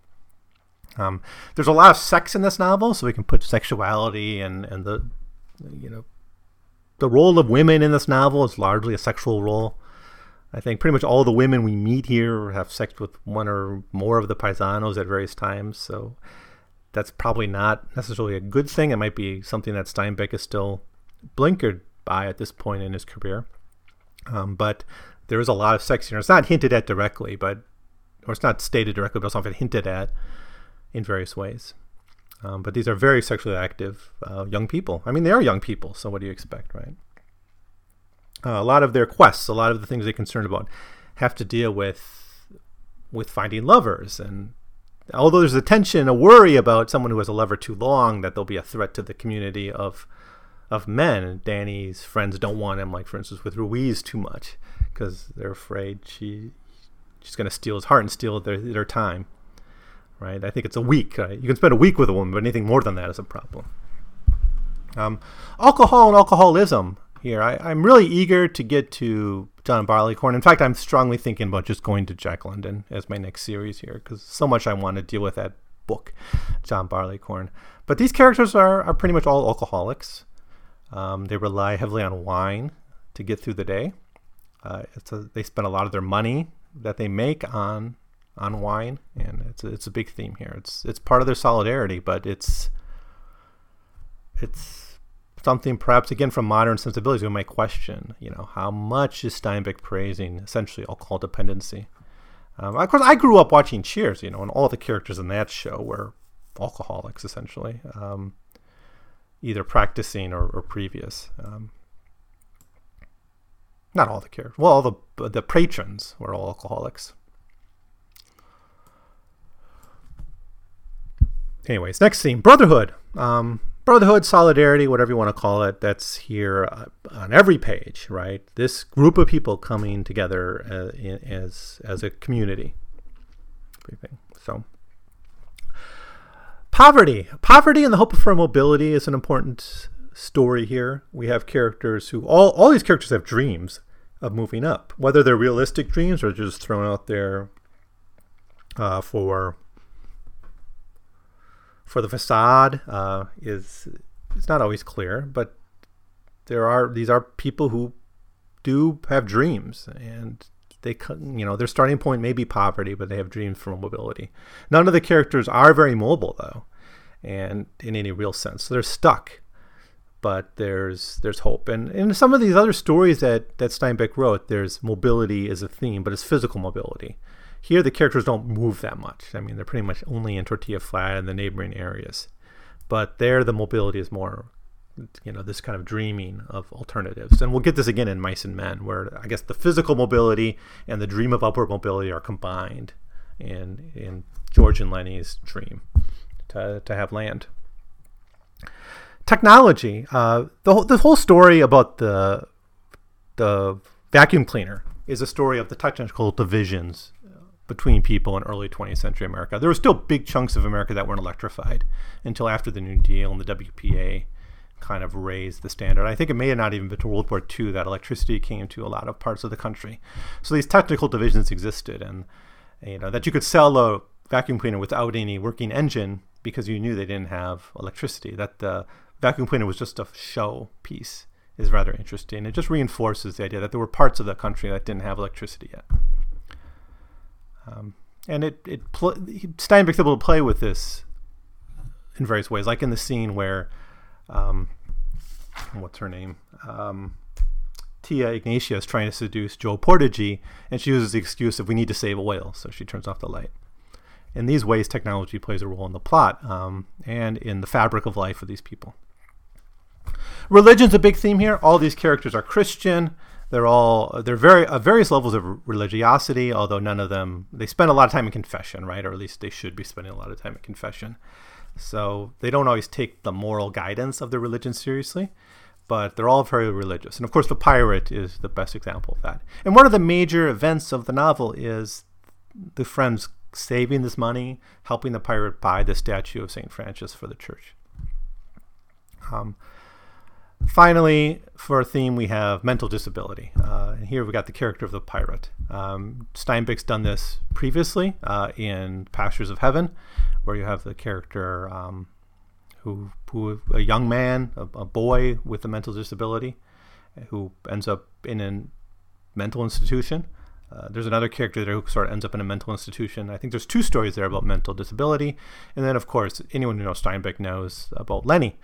Um, there's a lot of sex in this novel, so we can put sexuality and, and the you know the role of women in this novel is largely a sexual role. I think pretty much all the women we meet here have sex with one or more of the paisanos at various times, so that's probably not necessarily a good thing. It might be something that Steinbeck is still blinkered by at this point in his career. Um, but there is a lot of sex here. It's not hinted at directly, but or it's not stated directly, but it's often hinted at in various ways. Um, but these are very sexually active uh, young people. I mean, they are young people, so what do you expect, right? Uh, a lot of their quests, a lot of the things they're concerned about, have to deal with with finding lovers. And although there's a tension, a worry about someone who has a lover too long, that there'll be a threat to the community of of men. Danny's friends don't want him, like for instance with Ruiz, too much because they're afraid she she's going to steal his heart and steal their their time. Right? I think it's a week. Right? You can spend a week with a woman, but anything more than that is a problem. Um, alcohol and alcoholism here. I, I'm really eager to get to John Barleycorn. In fact, I'm strongly thinking about just going to Jack London as my next series here because so much I want to deal with that book, John Barleycorn. But these characters are, are pretty much all alcoholics. Um, they rely heavily on wine to get through the day. Uh, a, they spend a lot of their money that they make on on wine, and it's a, it's a big theme here. It's it's part of their solidarity, but it's it's something perhaps again from modern sensibilities we might question. You know, how much is Steinbeck praising essentially alcohol dependency? Um, of course, I grew up watching Cheers, you know, and all the characters in that show were alcoholics essentially, um, either practicing or, or previous. Um, not all the characters. Well, all the the patrons were all alcoholics. Anyways, next scene: Brotherhood. Um, brotherhood, solidarity, whatever you want to call it. That's here uh, on every page, right? This group of people coming together uh, as as a community. So, poverty, poverty, and the hope for mobility is an important story here. We have characters who all all these characters have dreams of moving up, whether they're realistic dreams or just thrown out there uh, for for the facade uh, is it's not always clear, but there are these are people who do have dreams and they you know their starting point may be poverty but they have dreams for mobility. None of the characters are very mobile though and in any real sense. So they're stuck but there's there's hope. And in some of these other stories that that Steinbeck wrote, there's mobility as a theme, but it's physical mobility. Here, the characters don't move that much. I mean, they're pretty much only in Tortilla Flat and the neighboring areas. But there, the mobility is more, you know, this kind of dreaming of alternatives. And we'll get this again in Mice and Men, where I guess the physical mobility and the dream of upward mobility are combined in in George and Lennie's dream to, to have land technology. Uh, the whole, the whole story about the the vacuum cleaner is a story of the technical divisions between people in early 20th century America. There were still big chunks of America that weren't electrified until after the New Deal and the WPA kind of raised the standard. I think it may have not even been to World War II that electricity came to a lot of parts of the country. So these technical divisions existed, and you know that you could sell a vacuum cleaner without any working engine because you knew they didn't have electricity. That the vacuum cleaner was just a show piece is rather interesting. It just reinforces the idea that there were parts of the country that didn't have electricity yet. Um, and it, it pl- Steinbeck's able to play with this in various ways, like in the scene where, um, what's her name? Um, Tia Ignacia is trying to seduce Joe Portagee, and she uses the excuse of we need to save oil, so she turns off the light. In these ways, technology plays a role in the plot um, and in the fabric of life of these people. Religion's a big theme here. All these characters are Christian. They're all they're very uh, various levels of religiosity, although none of them they spend a lot of time in confession, right? Or at least they should be spending a lot of time in confession. So they don't always take the moral guidance of their religion seriously, but they're all very religious. And of course, the pirate is the best example of that. And one of the major events of the novel is the friends saving this money, helping the pirate buy the statue of St. Francis for the church. Um, Finally, for a theme, we have mental disability. Uh, and here we got the character of the pirate. Um, Steinbeck's done this previously uh, in Pastures of Heaven, where you have the character um, who, who, a young man, a, a, boy with a mental disability, who ends up in a mental institution. Uh, there's another character there who sort of ends up in a mental institution. I think there's two stories there about mental disability. And then, of course, anyone who knows Steinbeck knows about Lennie.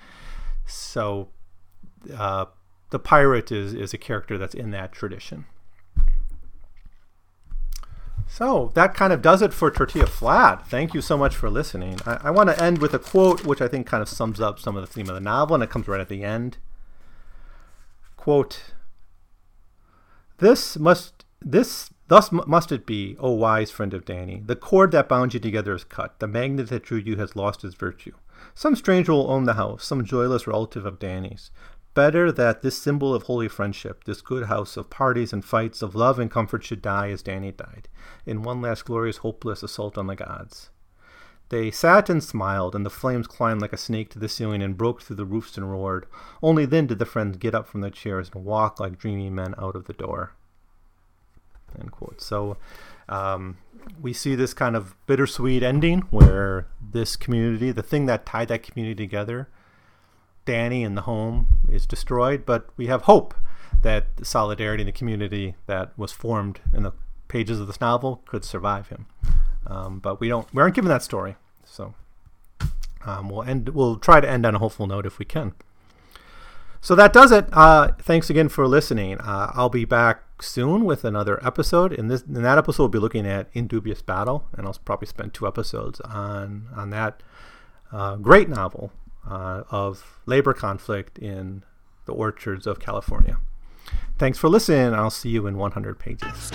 So uh, the pirate is, is a character that's in that tradition. So that kind of does it for Tortilla Flat. Thank you so much for listening. I, I want to end with a quote which I think kind of sums up some of the theme of the novel, and it comes right at the end. Quote, This must, this, thus must it be, O wise friend of Danny. The cord that bound you together is cut. The magnet that drew you has lost its virtue. Some stranger will own the house, some joyless relative of Danny's. Better that this symbol of holy friendship, this good house of parties and fights, of love and comfort, should die as Danny died, in one last glorious, hopeless assault on the gods. They sat and smiled, and the flames climbed like a snake to the ceiling and broke through the roofs and roared. Only then did the friends get up from their chairs and walk like dreamy men out of the door. End quote. So um, we see this kind of bittersweet ending where this community, the thing that tied that community together, Danny and the home, is destroyed. But we have hope that the solidarity in the community that was formed in the pages of this novel could survive him. Um, but we don't. We aren't given that story. So um, we'll end. We'll try to end on a hopeful note if we can. So that does it. Uh, thanks again for listening. Uh, I'll be back soon with another episode. In this, in that episode, we'll be looking at In Dubious Battle, and I'll probably spend two episodes on on that uh, great novel uh, of labor conflict in the orchards of California. Thanks for listening. I'll see you in 100 pages.